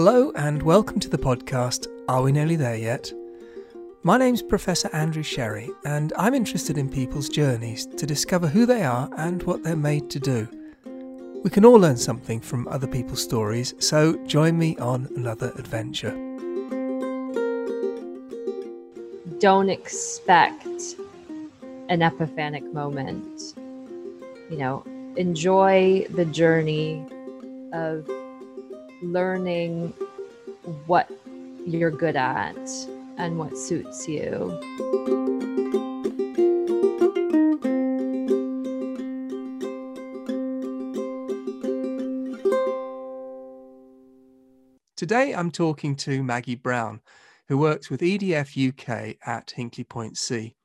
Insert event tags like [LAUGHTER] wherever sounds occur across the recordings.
Hello, and welcome to the podcast Are We Nearly There Yet? My name's Professor Andrew Sherry, and I'm interested in people's journeys to discover who they are and what they're made to do. We can all learn something from other people's stories, so join me on another adventure. Don't expect an epiphanic moment. You know, enjoy the journey of learning what you're good at and what suits you. Today I'm talking to Maggie Brown, who works with EDF UK at Hinkley Point C.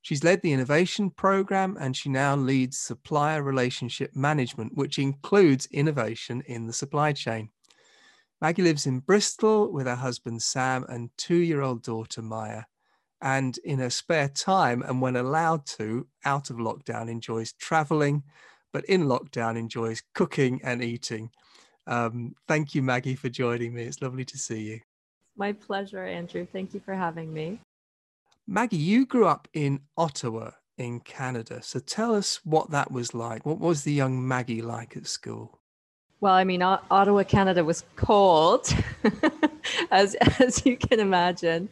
She's led the innovation program and she now leads supplier relationship management, which includes innovation in the supply chain. Maggie lives in Bristol with her husband Sam and two year old daughter Maya. And in her spare time, and when allowed to, out of lockdown, enjoys traveling, but in lockdown, enjoys cooking and eating. Um, thank you, Maggie, for joining me. It's lovely to see you. My pleasure, Andrew. Thank you for having me. Maggie, you grew up in Ottawa in Canada. So tell us what that was like. What was the young Maggie like at school? Well, I mean, Ottawa, Canada was cold, [LAUGHS] as as you can imagine.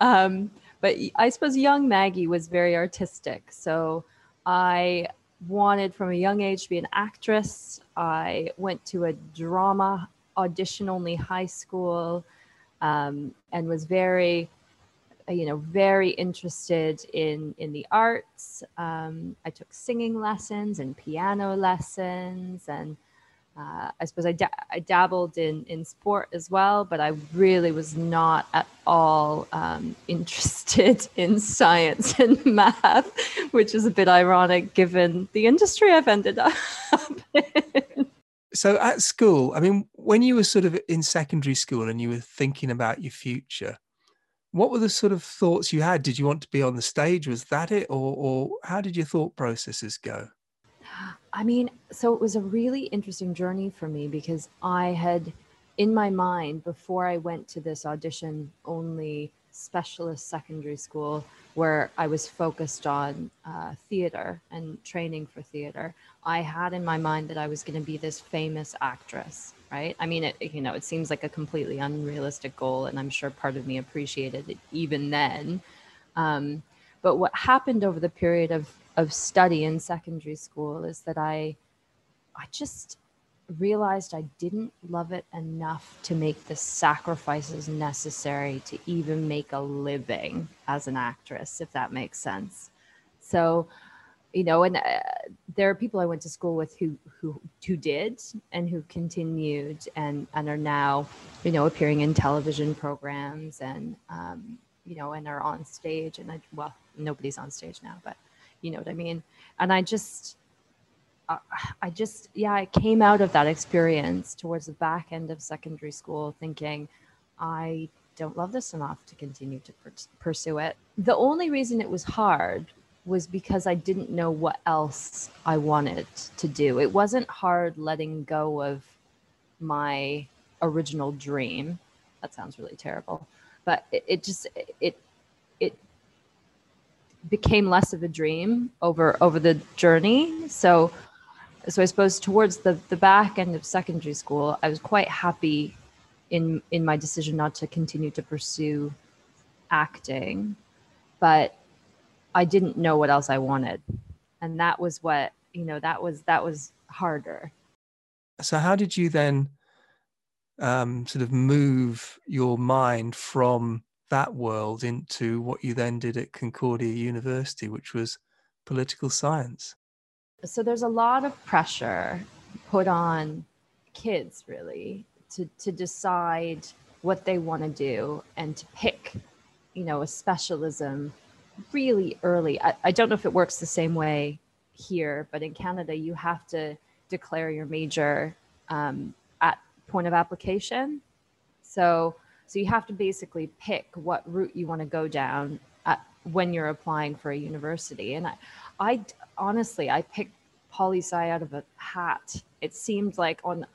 Um, but I suppose young Maggie was very artistic. So I wanted from a young age to be an actress. I went to a drama audition only high school um, and was very you know very interested in in the arts um, i took singing lessons and piano lessons and uh, I suppose I, da- I dabbled in, in sport as well, but I really was not at all um, [LAUGHS] interested in science and math, which is a bit ironic given the industry I've ended up in. [LAUGHS] So at school, I mean, when you were sort of in secondary school and you were thinking about your future, what were the sort of thoughts you had? Did you want to be on the stage? Was that it? Or, or how did your thought processes go? I mean, so it was a really interesting journey for me because I had in my mind before I went to this audition only specialist secondary school where I was focused on uh, theater and training for theater. I had in my mind that I was going to be this famous actress, right? I mean, it, you know, it seems like a completely unrealistic goal, and I'm sure part of me appreciated it even then. Um, but what happened over the period of of study in secondary school is that I I just realized I didn't love it enough to make the sacrifices necessary to even make a living as an actress, if that makes sense. So, you know, and uh, there are people I went to school with who who who did and who continued and and are now, you know, appearing in television programs and um, you know, and are on stage. And I well, nobody's on stage now, but you know what I mean? And I just, uh, I just, yeah, I came out of that experience towards the back end of secondary school thinking, I don't love this enough to continue to pursue it. The only reason it was hard was because I didn't know what else I wanted to do. It wasn't hard letting go of my original dream. That sounds really terrible, but it, it just it it became less of a dream over over the journey. So so I suppose towards the the back end of secondary school, I was quite happy in in my decision not to continue to pursue acting, but I didn't know what else I wanted. And that was what, you know, that was that was harder. So how did you then um, sort of move your mind from that world into what you then did at Concordia University, which was political science? So there's a lot of pressure put on kids, really, to, to decide what they want to do and to pick, you know, a specialism really early. I, I don't know if it works the same way here, but in Canada, you have to declare your major um, at point of application. So so you have to basically pick what route you want to go down at, when you're applying for a university. And I, I honestly, I picked poli sci out of a hat. It seemed like on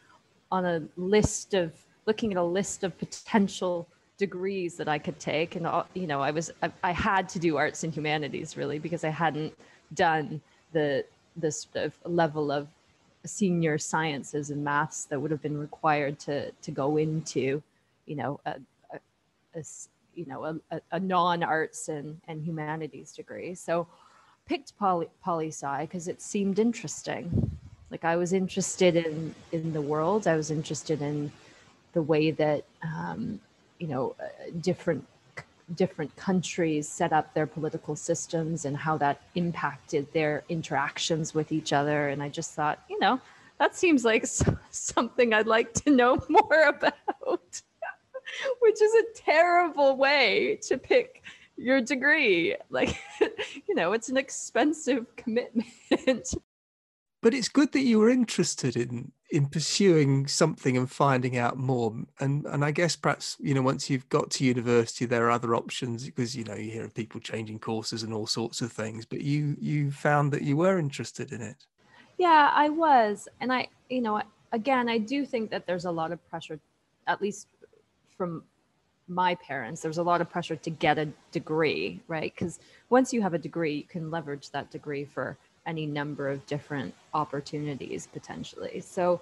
on a list of looking at a list of potential degrees that I could take, and uh, you know, I was I, I had to do arts and humanities really because I hadn't done the this sort of level of senior sciences and maths that would have been required to to go into, you know, a, a, a you know a, a non-arts and and humanities degree. So picked poly poli sci because it seemed interesting. Like I was interested in in the world. I was interested in the way that um, you know uh, different different countries set up their political systems and how that impacted their interactions with each other. And I just thought, you know, that seems like [LAUGHS] something I'd like to know [LAUGHS] more about, [LAUGHS] which is a terrible way to pick your degree. Like, [LAUGHS] you know, it's an expensive commitment. [LAUGHS] But it's good that you were interested in in pursuing something and finding out more. And and I guess perhaps, you know, once you've got to university, there are other options because you know, you hear of people changing courses and all sorts of things, but you you found that you were interested in it. Yeah, I was. And I, you know, again, I do think that there's a lot of pressure, at least from my parents, there's a lot of pressure to get a degree, right? Because once you have a degree, you can leverage that degree for any number of different opportunities potentially. So,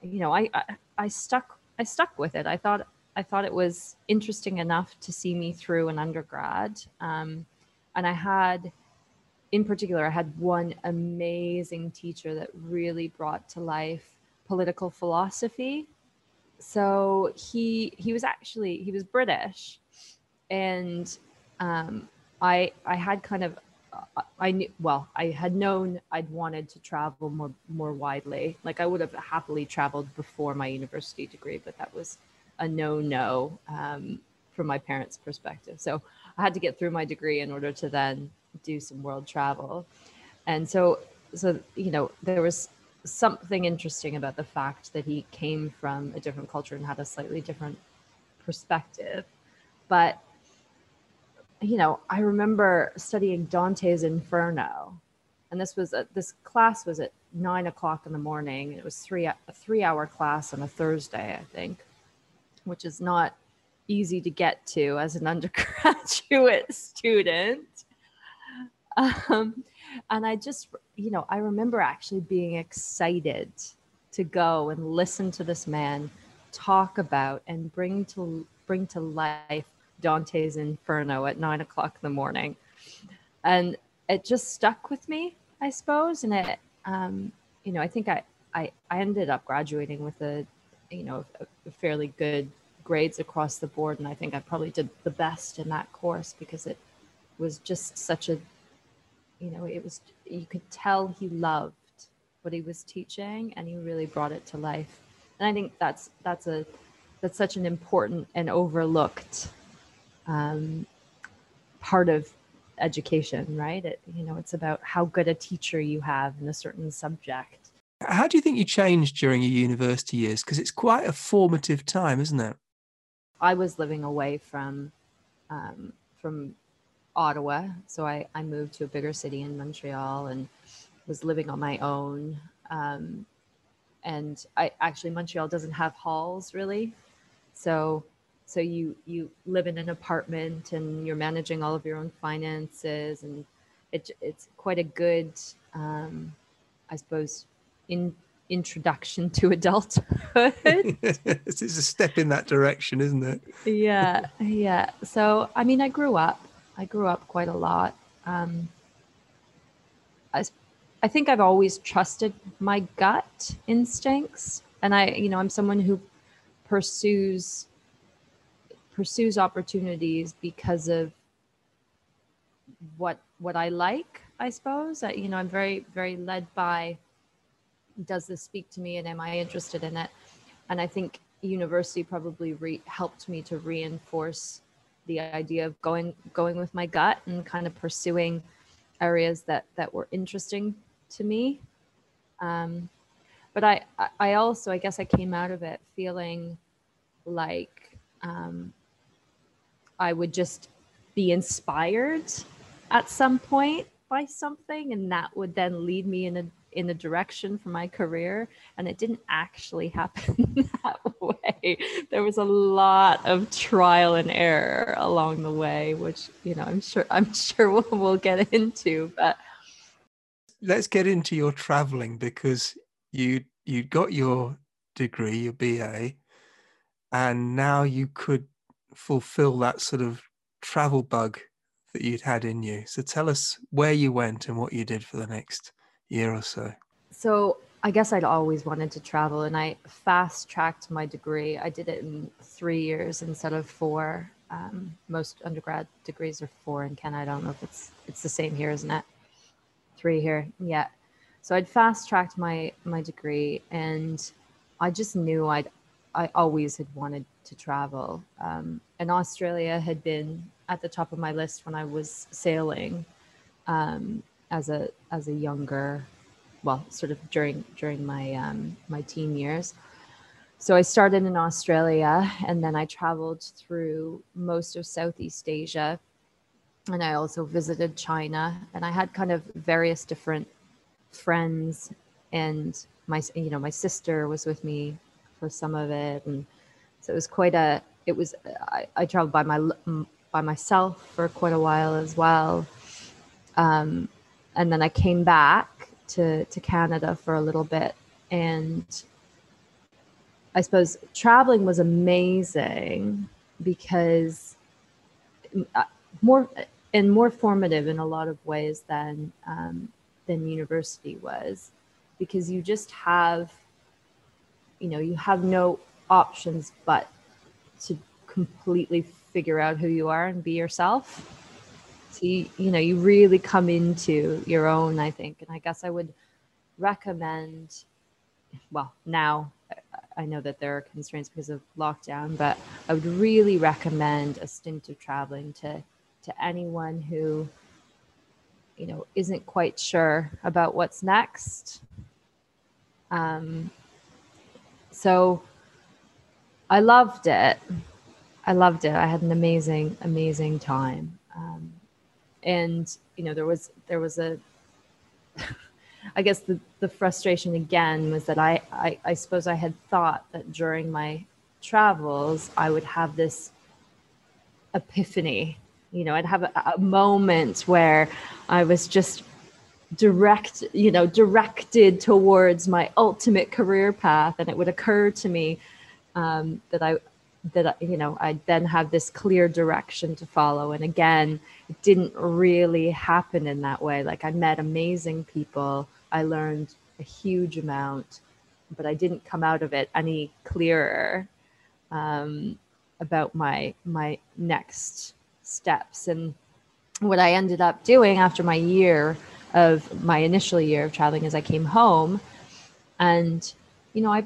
you know, I, I, I stuck I stuck with it. I thought I thought it was interesting enough to see me through an undergrad, um, and I had, in particular, I had one amazing teacher that really brought to life political philosophy so he he was actually he was British, and um, I I had kind of I knew well I had known I'd wanted to travel more more widely. Like I would have happily traveled before my university degree, but that was a no no um, from my parents' perspective. So I had to get through my degree in order to then do some world travel, and so so you know there was something interesting about the fact that he came from a different culture and had a slightly different perspective. But, you know, I remember studying Dante's Inferno, and this was a, this class was at nine o'clock in the morning. It was three a three hour class on a Thursday, I think, which is not easy to get to as an [LAUGHS] undergraduate student. Um, and I just, you know, I remember actually being excited to go and listen to this man talk about and bring to bring to life Dante's Inferno at nine o'clock in the morning, and it just stuck with me, I suppose. And it, um, you know, I think I, I I ended up graduating with a, you know, a, fairly good grades across the board, and I think I probably did the best in that course because it was just such a you know, it was, you could tell he loved what he was teaching and he really brought it to life. And I think that's, that's a, that's such an important and overlooked um, part of education, right? It, you know, it's about how good a teacher you have in a certain subject. How do you think you changed during your university years? Because it's quite a formative time, isn't it? I was living away from um, from Ottawa. So I, I moved to a bigger city in Montreal and was living on my own. Um, and I actually Montreal doesn't have halls really. So so you you live in an apartment and you're managing all of your own finances and it, it's quite a good um, I suppose in introduction to adulthood. [LAUGHS] it's a step in that direction, isn't it? yeah, yeah. So I mean, I grew up I grew up quite a lot. Um, I, I think I've always trusted my gut instincts, and I, you know, I'm someone who pursues pursues opportunities because of what what I like. I suppose I, you know I'm very very led by does this speak to me and am I interested in it? And I think university probably re- helped me to reinforce the idea of going going with my gut and kind of pursuing areas that that were interesting to me. Um, but I, I also i guess i came out of it feeling like um, i would just be inspired at some point by something and that would then lead me in a in the direction for my career and it didn't actually [LAUGHS] happen that way. There was a lot of trial and error along the way which you know i'm sure i'm [LAUGHS] sure we'll, we'll get into but let's get into your traveling because you you got your degree your ba and now you could fulfill that sort of travel bug that you'd had in you. So tell us where you went and what you did for the next year or so? So I guess I'd always wanted to travel and I fast tracked my degree. I did it in three years instead of four. Um, most undergrad degrees are four in Canada. I don't know if it's it's the same here, isn't it? Three here, yeah. So I'd fast tracked my my degree, and I just knew I'd I always had wanted to travel. Um, and Australia had been at the top of my list when I was sailing. Um, as a as a younger, well, sort of during during my um, my teen years. So I started in Australia, and then I traveled through most of Southeast Asia, and I also visited China, and I had kind of various different friends, and my you know my sister was with me for some of it, and so it was quite a it was I, I traveled by my by myself for quite a while as well. Um, and then I came back to to Canada for a little bit, and I suppose traveling was amazing because uh, more and more formative in a lot of ways than um, than university was, because you just have, you know, you have no options but to completely figure out who you are and be yourself so you, you know you really come into your own i think. And i guess i would recommend well now i know that there are constraints because of lockdown but i would really recommend a stint of traveling to to anyone who you know isn't quite sure about what's next. Um so i loved it. I loved it. I had an amazing amazing time. Um, and you know there was there was a [LAUGHS] i guess the, the frustration again was that I, I i suppose i had thought that during my travels i would have this epiphany. You know i'd have a, a moment where i was just direct you know directed towards my ultimate career path and it would occur to me um, that i that you know i then have this clear direction to follow. And again it didn't really happen in that way. Like i met amazing people. I learned a huge amount but i didn't come out of it any clearer um, about my my next steps. And what i ended up doing after my year of my initial year of traveling is i came home and you know i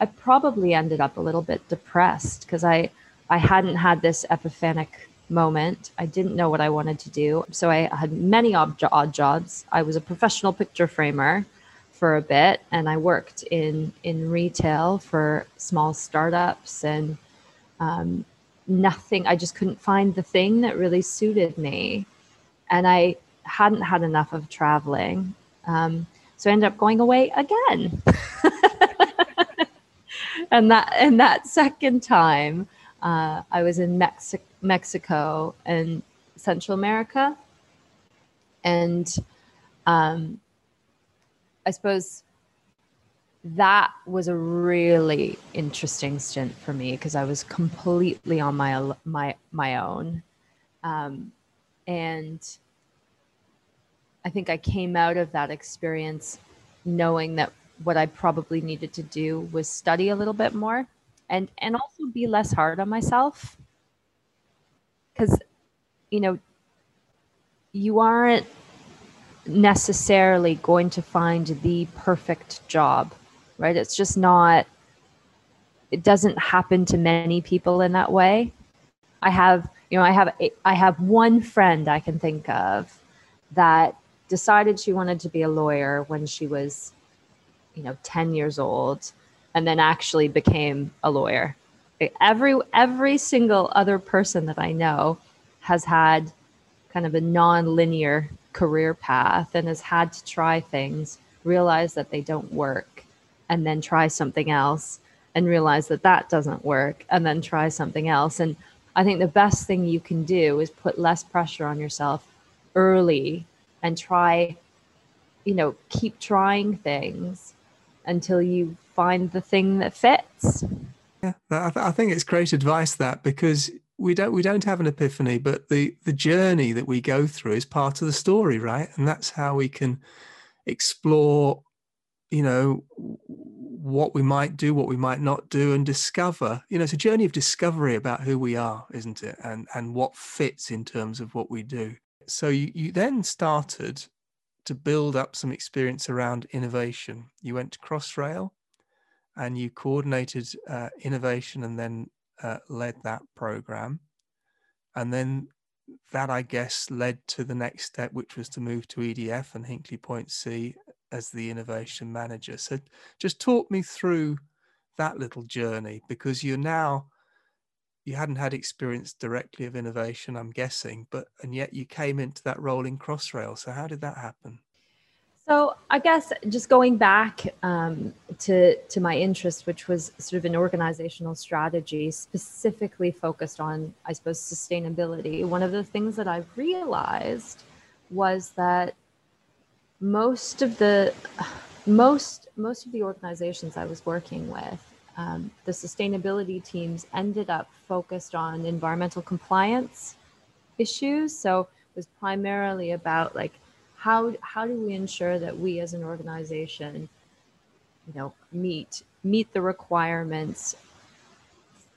I probably ended up a little bit depressed because I I hadn't had this epiphanic moment. I didn't know what I wanted to do. So I had many odd, jobs. I was a professional picture framer for a bit and I worked in in retail for small startups and um, nothing. I just couldn't find the thing that really suited me, and I hadn't had enough of traveling. Um, so I ended up going away again. [LAUGHS] and that and that second time, uh, I was in Mexi- Mexico and Central America, and um, I suppose that was a really interesting stint for me because I was completely on my my my own, um, and I think I came out of that experience knowing that what I probably needed to do was study a little bit more and and also be less hard on myself. Cuz you know you aren't necessarily going to find the perfect job right? It's just not it doesn't happen to many people in that way. I have you know i have i have one friend i can think of that decided she wanted to be a lawyer when she was you know 10 years old and then actually became a lawyer every every single other person that i know has had kind of a non-linear career path and has had to try things realize that they don't work, and then try something else and realize that that doesn't work and then try something else. And I think the best thing you can do is put less pressure on yourself early and try, you know, keep trying things until you find the thing that fits. Yeah, I, th- I think it's great advice that because we don't we don't have an epiphany, but the the journey that we go through is part of the story, right? And that's how we can explore, you know, what we might do, what we might not do, and discover. You know, it's a journey of discovery about who we are, isn't it? And and what fits in terms of what we do. So you, you then started to build up some experience around innovation. You went to Crossrail and you coordinated uh, innovation and then uh, led that program. And then that, I guess, led to the next step, which was to move to EDF and Hinkley Point C as the innovation manager. So just talk me through that little journey because you're now you hadn't had experience directly of innovation, I'm guessing, but and yet you came into that role in Crossrail. So how did that happen? So I guess just going back um, to to my interest, which was sort of an organizational strategy, specifically focused on, I suppose, sustainability. One of the things that I realized was that most of the most most of the organizations I was working with, um, the sustainability teams ended up focused on environmental compliance issues. So it was primarily about like how how do we ensure that we as an organization, you know, meet meet the requirements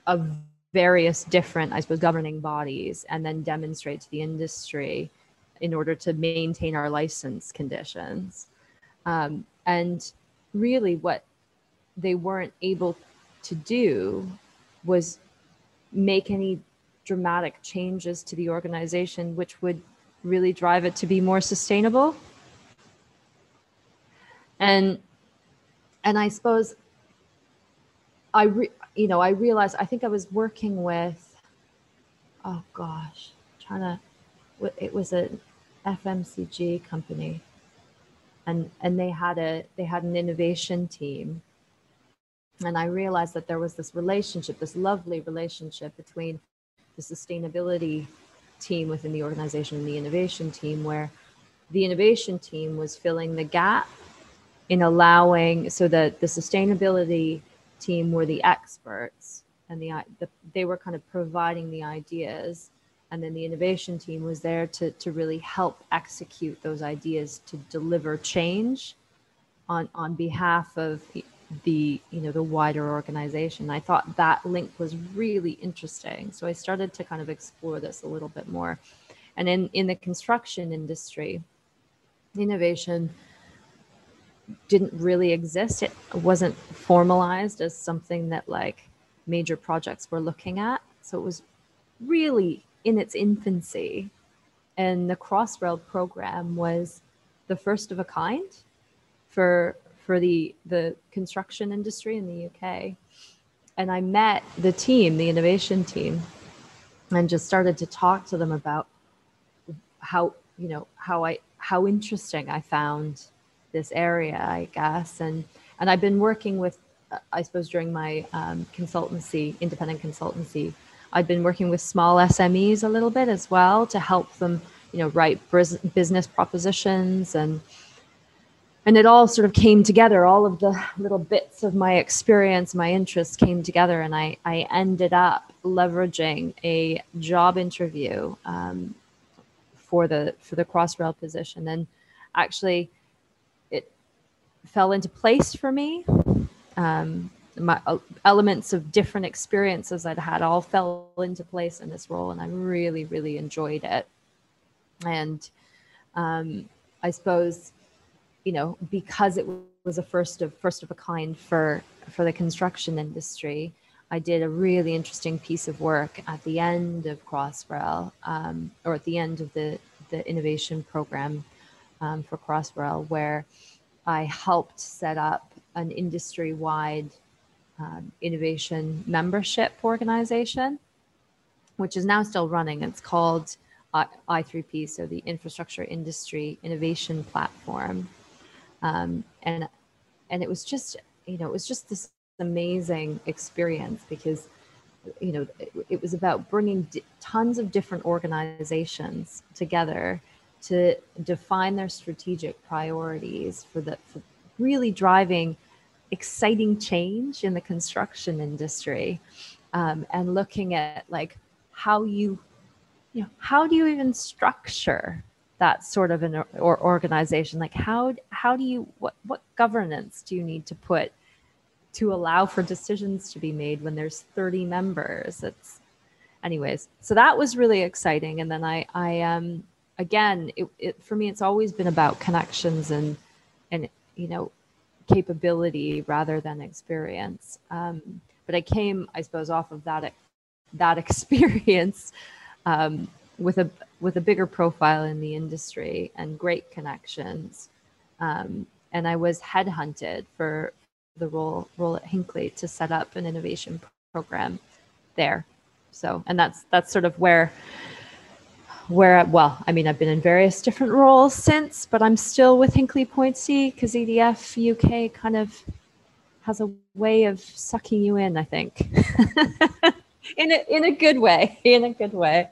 of various different, I suppose, governing bodies, and then demonstrate to the industry in order to maintain our license conditions. Um, and really, what they weren't able to do was make any dramatic changes to the organization, which would really drive it to be more sustainable. And and I suppose I re, you know I realized I think I was working with oh gosh trying to it was an FMCG company, and and they had a they had an innovation team, and I realized that there was this relationship, this lovely relationship between the sustainability team within the organization and the innovation team, where the innovation team was filling the gap in allowing so that the sustainability team were the experts and the, the they were kind of providing the ideas. And then the innovation team was there to, to really help execute those ideas to deliver change on on behalf of the you know the wider organization. I thought that link was really interesting. So i started to kind of explore this a little bit more. And in in the construction industry innovation didn't really exist. It wasn't formalized as something that like major projects were looking at. So it was really in its infancy. And the Crossrail program was the first of a kind for for the the construction industry in the UK. And I met the team, the innovation team, and just started to talk to them about how, you know, how I how interesting I found this area, I guess. And and I've been working with I suppose during my um, consultancy, independent consultancy I've been working with small SMEs a little bit as well to help them, you know, write business propositions and and it all sort of came together. All of the little bits of my experience my interests came together and i, I ended up leveraging a job interview um, for the for the crossrail position. And actually it fell into place for me. Um, my uh, elements of different experiences I'd had all fell into place in this role, and I really, really enjoyed it. And um, I suppose, you know, because it was a first of first of a kind for for the construction industry, I did a really interesting piece of work at the end of Crossrail, um, or at the end of the the innovation program um, for Crossrail, where I helped set up an industry wide um, innovation membership organization, which is now still running. It's called I- I3P, so the Infrastructure Industry Innovation Platform. Um, and and it was just you know it was just this amazing experience because you know it, it was about bringing d- tons of different organizations together to define their strategic priorities for the for really driving exciting change in the construction industry um, and looking at like how you you know how do you even structure that sort of an or organization? Like how how do you what what governance do you need to put to allow for decisions to be made when there's 30 members? It's anyways so that was really exciting. And then i i um again it, it for me it's always been about connections and and you know capability rather than experience. Um but i came i suppose off of that that [LAUGHS] experience um with a with a bigger profile in the industry and great connections. Um, and I was headhunted for the role role at Hinkley to set up an innovation program there. So, and that's that's sort of where where well, I mean, I've been in various different roles since, but I'm still with Hinkley Point C because EDF UK kind of has a way of sucking you in. I think [LAUGHS] in a in a good way. In a good way.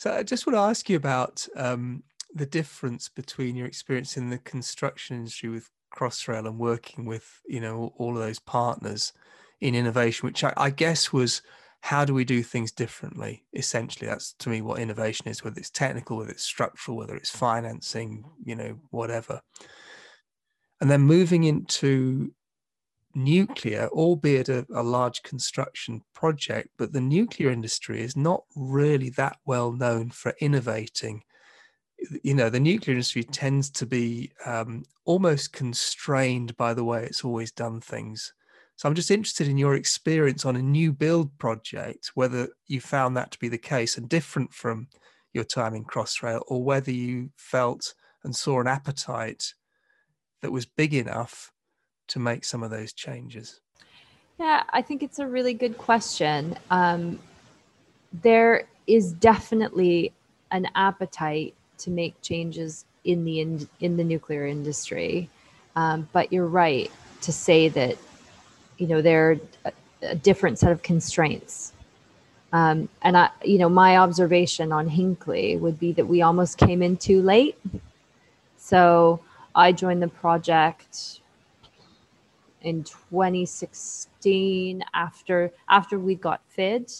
So I just want to ask you about um, the difference between your experience in the construction industry with Crossrail and working with, you know, all of those partners in innovation, which I, I guess was how do we do things differently? Essentially, that's to me what innovation is, whether it's technical, whether it's structural, whether it's financing, you know, whatever. And then moving into nuclear, albeit a, a, large construction project, but the nuclear industry is not really that well known for innovating. You know, the nuclear industry tends to be um, almost constrained by the way it's always done things. So I'm just interested in your experience on a new build project, whether you found that to be the case and different from your time in Crossrail, or whether you felt and saw an appetite that was big enough to make some of those changes? Yeah, I think it's a really good question. Um, there is definitely an appetite to make changes in the in, in the nuclear industry, um, but you're right to say that you know there are a, a different set of constraints. Um, and I, you know, my observation on Hinkley would be that we almost came in too late. So I joined the project in 2016 after after we got FID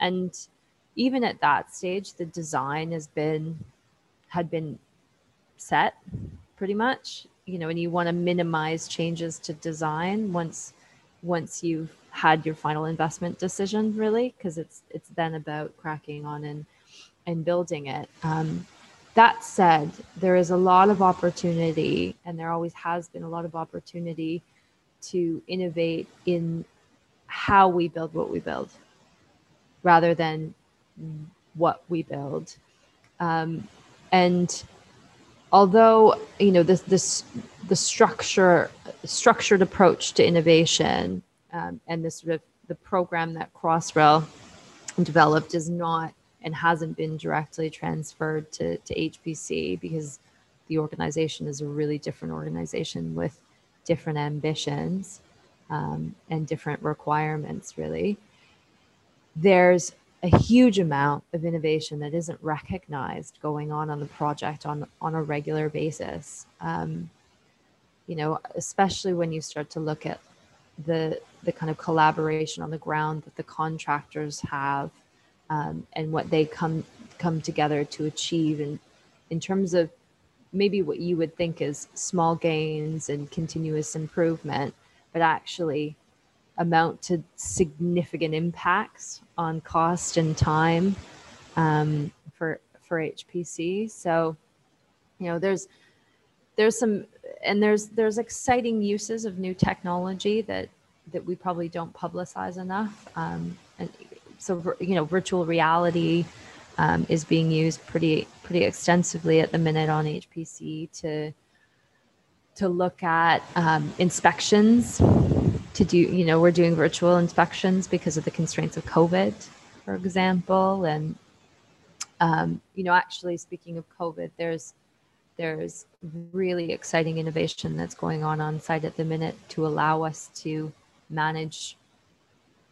and even at that stage the design has been had been set pretty much you know and you want to minimize changes to design once once you've had your final investment decision really because it's it's then about cracking on and and building it. Um, that said there is a lot of opportunity and there always has been a lot of opportunity to innovate in how we build what we build rather than what we build. Um, and although you know this this the structure structured approach to innovation um, and this sort of the program that Crossrail developed is not and hasn't been directly transferred to, to HPC because the organization is a really different organization with different ambitions um, and different requirements, really, there's a huge amount of innovation that isn't recognized going on on the project on, on a regular basis. Um, you know, especially when you start to look at the the kind of collaboration on the ground that the contractors have um, and what they come come together to achieve in in terms of maybe what you would think is small gains and continuous improvement, but actually amount to significant impacts on cost and time um, for for HPC. So, you know, there's there's some and there's there's exciting uses of new technology that that we probably don't publicize enough. Um, and so, you know, virtual reality um, is being used pretty pretty extensively at the minute on HPC to to look at um, inspections. To do, you know, we're doing virtual inspections because of the constraints of COVID, for example, and um, you know, actually speaking of COVID, there's there's really exciting innovation that's going on on site at the minute to allow us to manage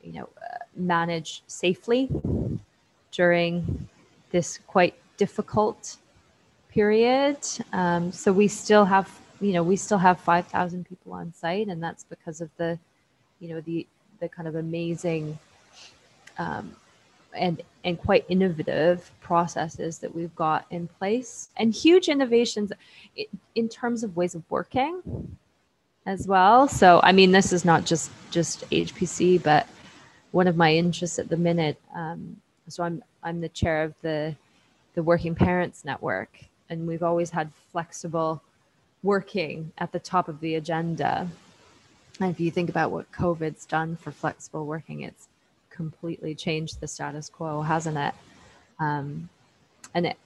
you know uh, manage safely during this quite difficult period. Um, so we still have you know we still have 5000 people on site and that's because of the you know the the kind of amazing um, and and quite innovative processes that we've got in place. And huge innovations in terms of ways of working as well. So i mean this is not just just hpc but one of my interests at the minute um, so i'm i'm the chair of the the working parents network and we've always had flexible working at the top of the agenda and if you think about what covid's done for flexible working it's completely changed the status quo, hasn't it? Um, and it,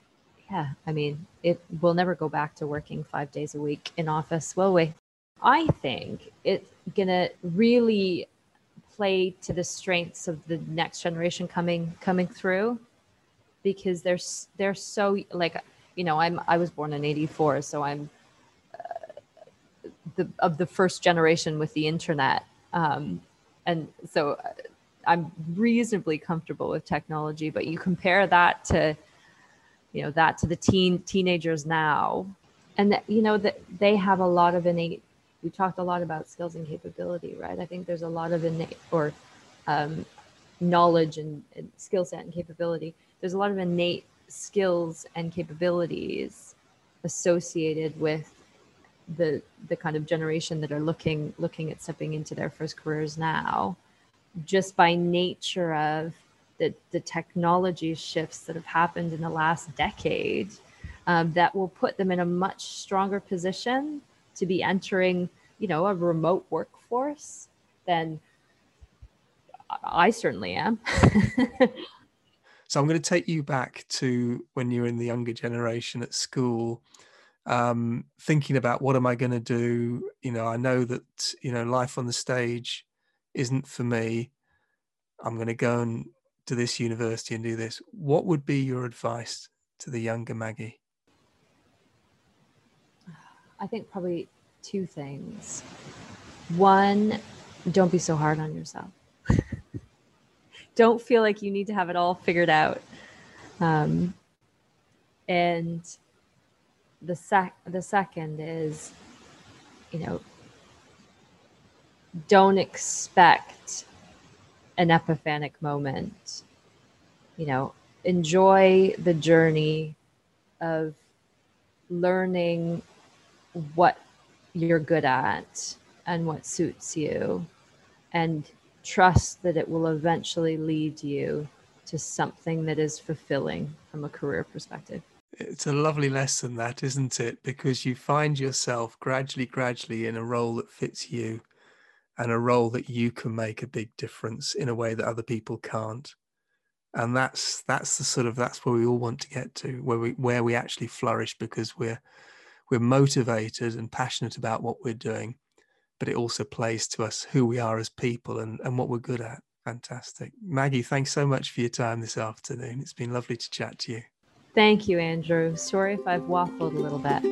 yeah, I mean, it will never go back to working five days a week in office, will we? I think it's gonna really play to the strengths of the next generation coming coming through because they're they're so like you know I'm I was born in 84 so I'm uh, the of the first generation with the internet um, and so I'm reasonably comfortable with technology, but you compare that to, you know, that to the teen teenagers now, and that, you know that they have a lot of innate. We talked a lot about skills and capability, right? I think there's a lot of innate or um, knowledge and, and skill set and capability. There's a lot of innate skills and capabilities associated with the the kind of generation that are looking looking at stepping into their first careers now just by nature of the, the technology shifts that have happened in the last decade um, that will put them in a much stronger position to be entering you know a remote workforce then i certainly am [LAUGHS] so i'm going to take you back to when you were in the younger generation at school um, thinking about what am i going to do you know i know that you know life on the stage isn't for me. I'm going to go and to this university and do this. What would be your advice to the younger Maggie? I think probably two things. One, don't be so hard on yourself. [LAUGHS] don't feel like you need to have it all figured out. Um, and the sec the second is, you know, don't expect an epiphanic moment. You know, enjoy the journey of learning what you're good at and what suits you and trust that it will eventually lead you to something that is fulfilling from a career perspective. It's a lovely lesson, that isn't it? Because you find yourself gradually, gradually in a role that fits you and a role that you can make a big difference in a way that other people can't and that's that's the sort of that's where we all want to get to where we where we actually flourish because we're we're motivated and passionate about what we're doing but it also plays to us who we are as people and and what we're good at. Fantastic. Maggie thanks so much for your time this afternoon. It's been lovely to chat to you. Thank you andrew. Sorry if i've waffled a little bit.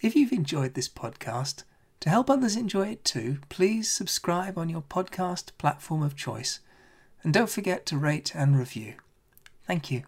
If you've enjoyed this podcast, to help others enjoy it too, please subscribe on your podcast platform of choice. And don't forget to rate and review. Thank you.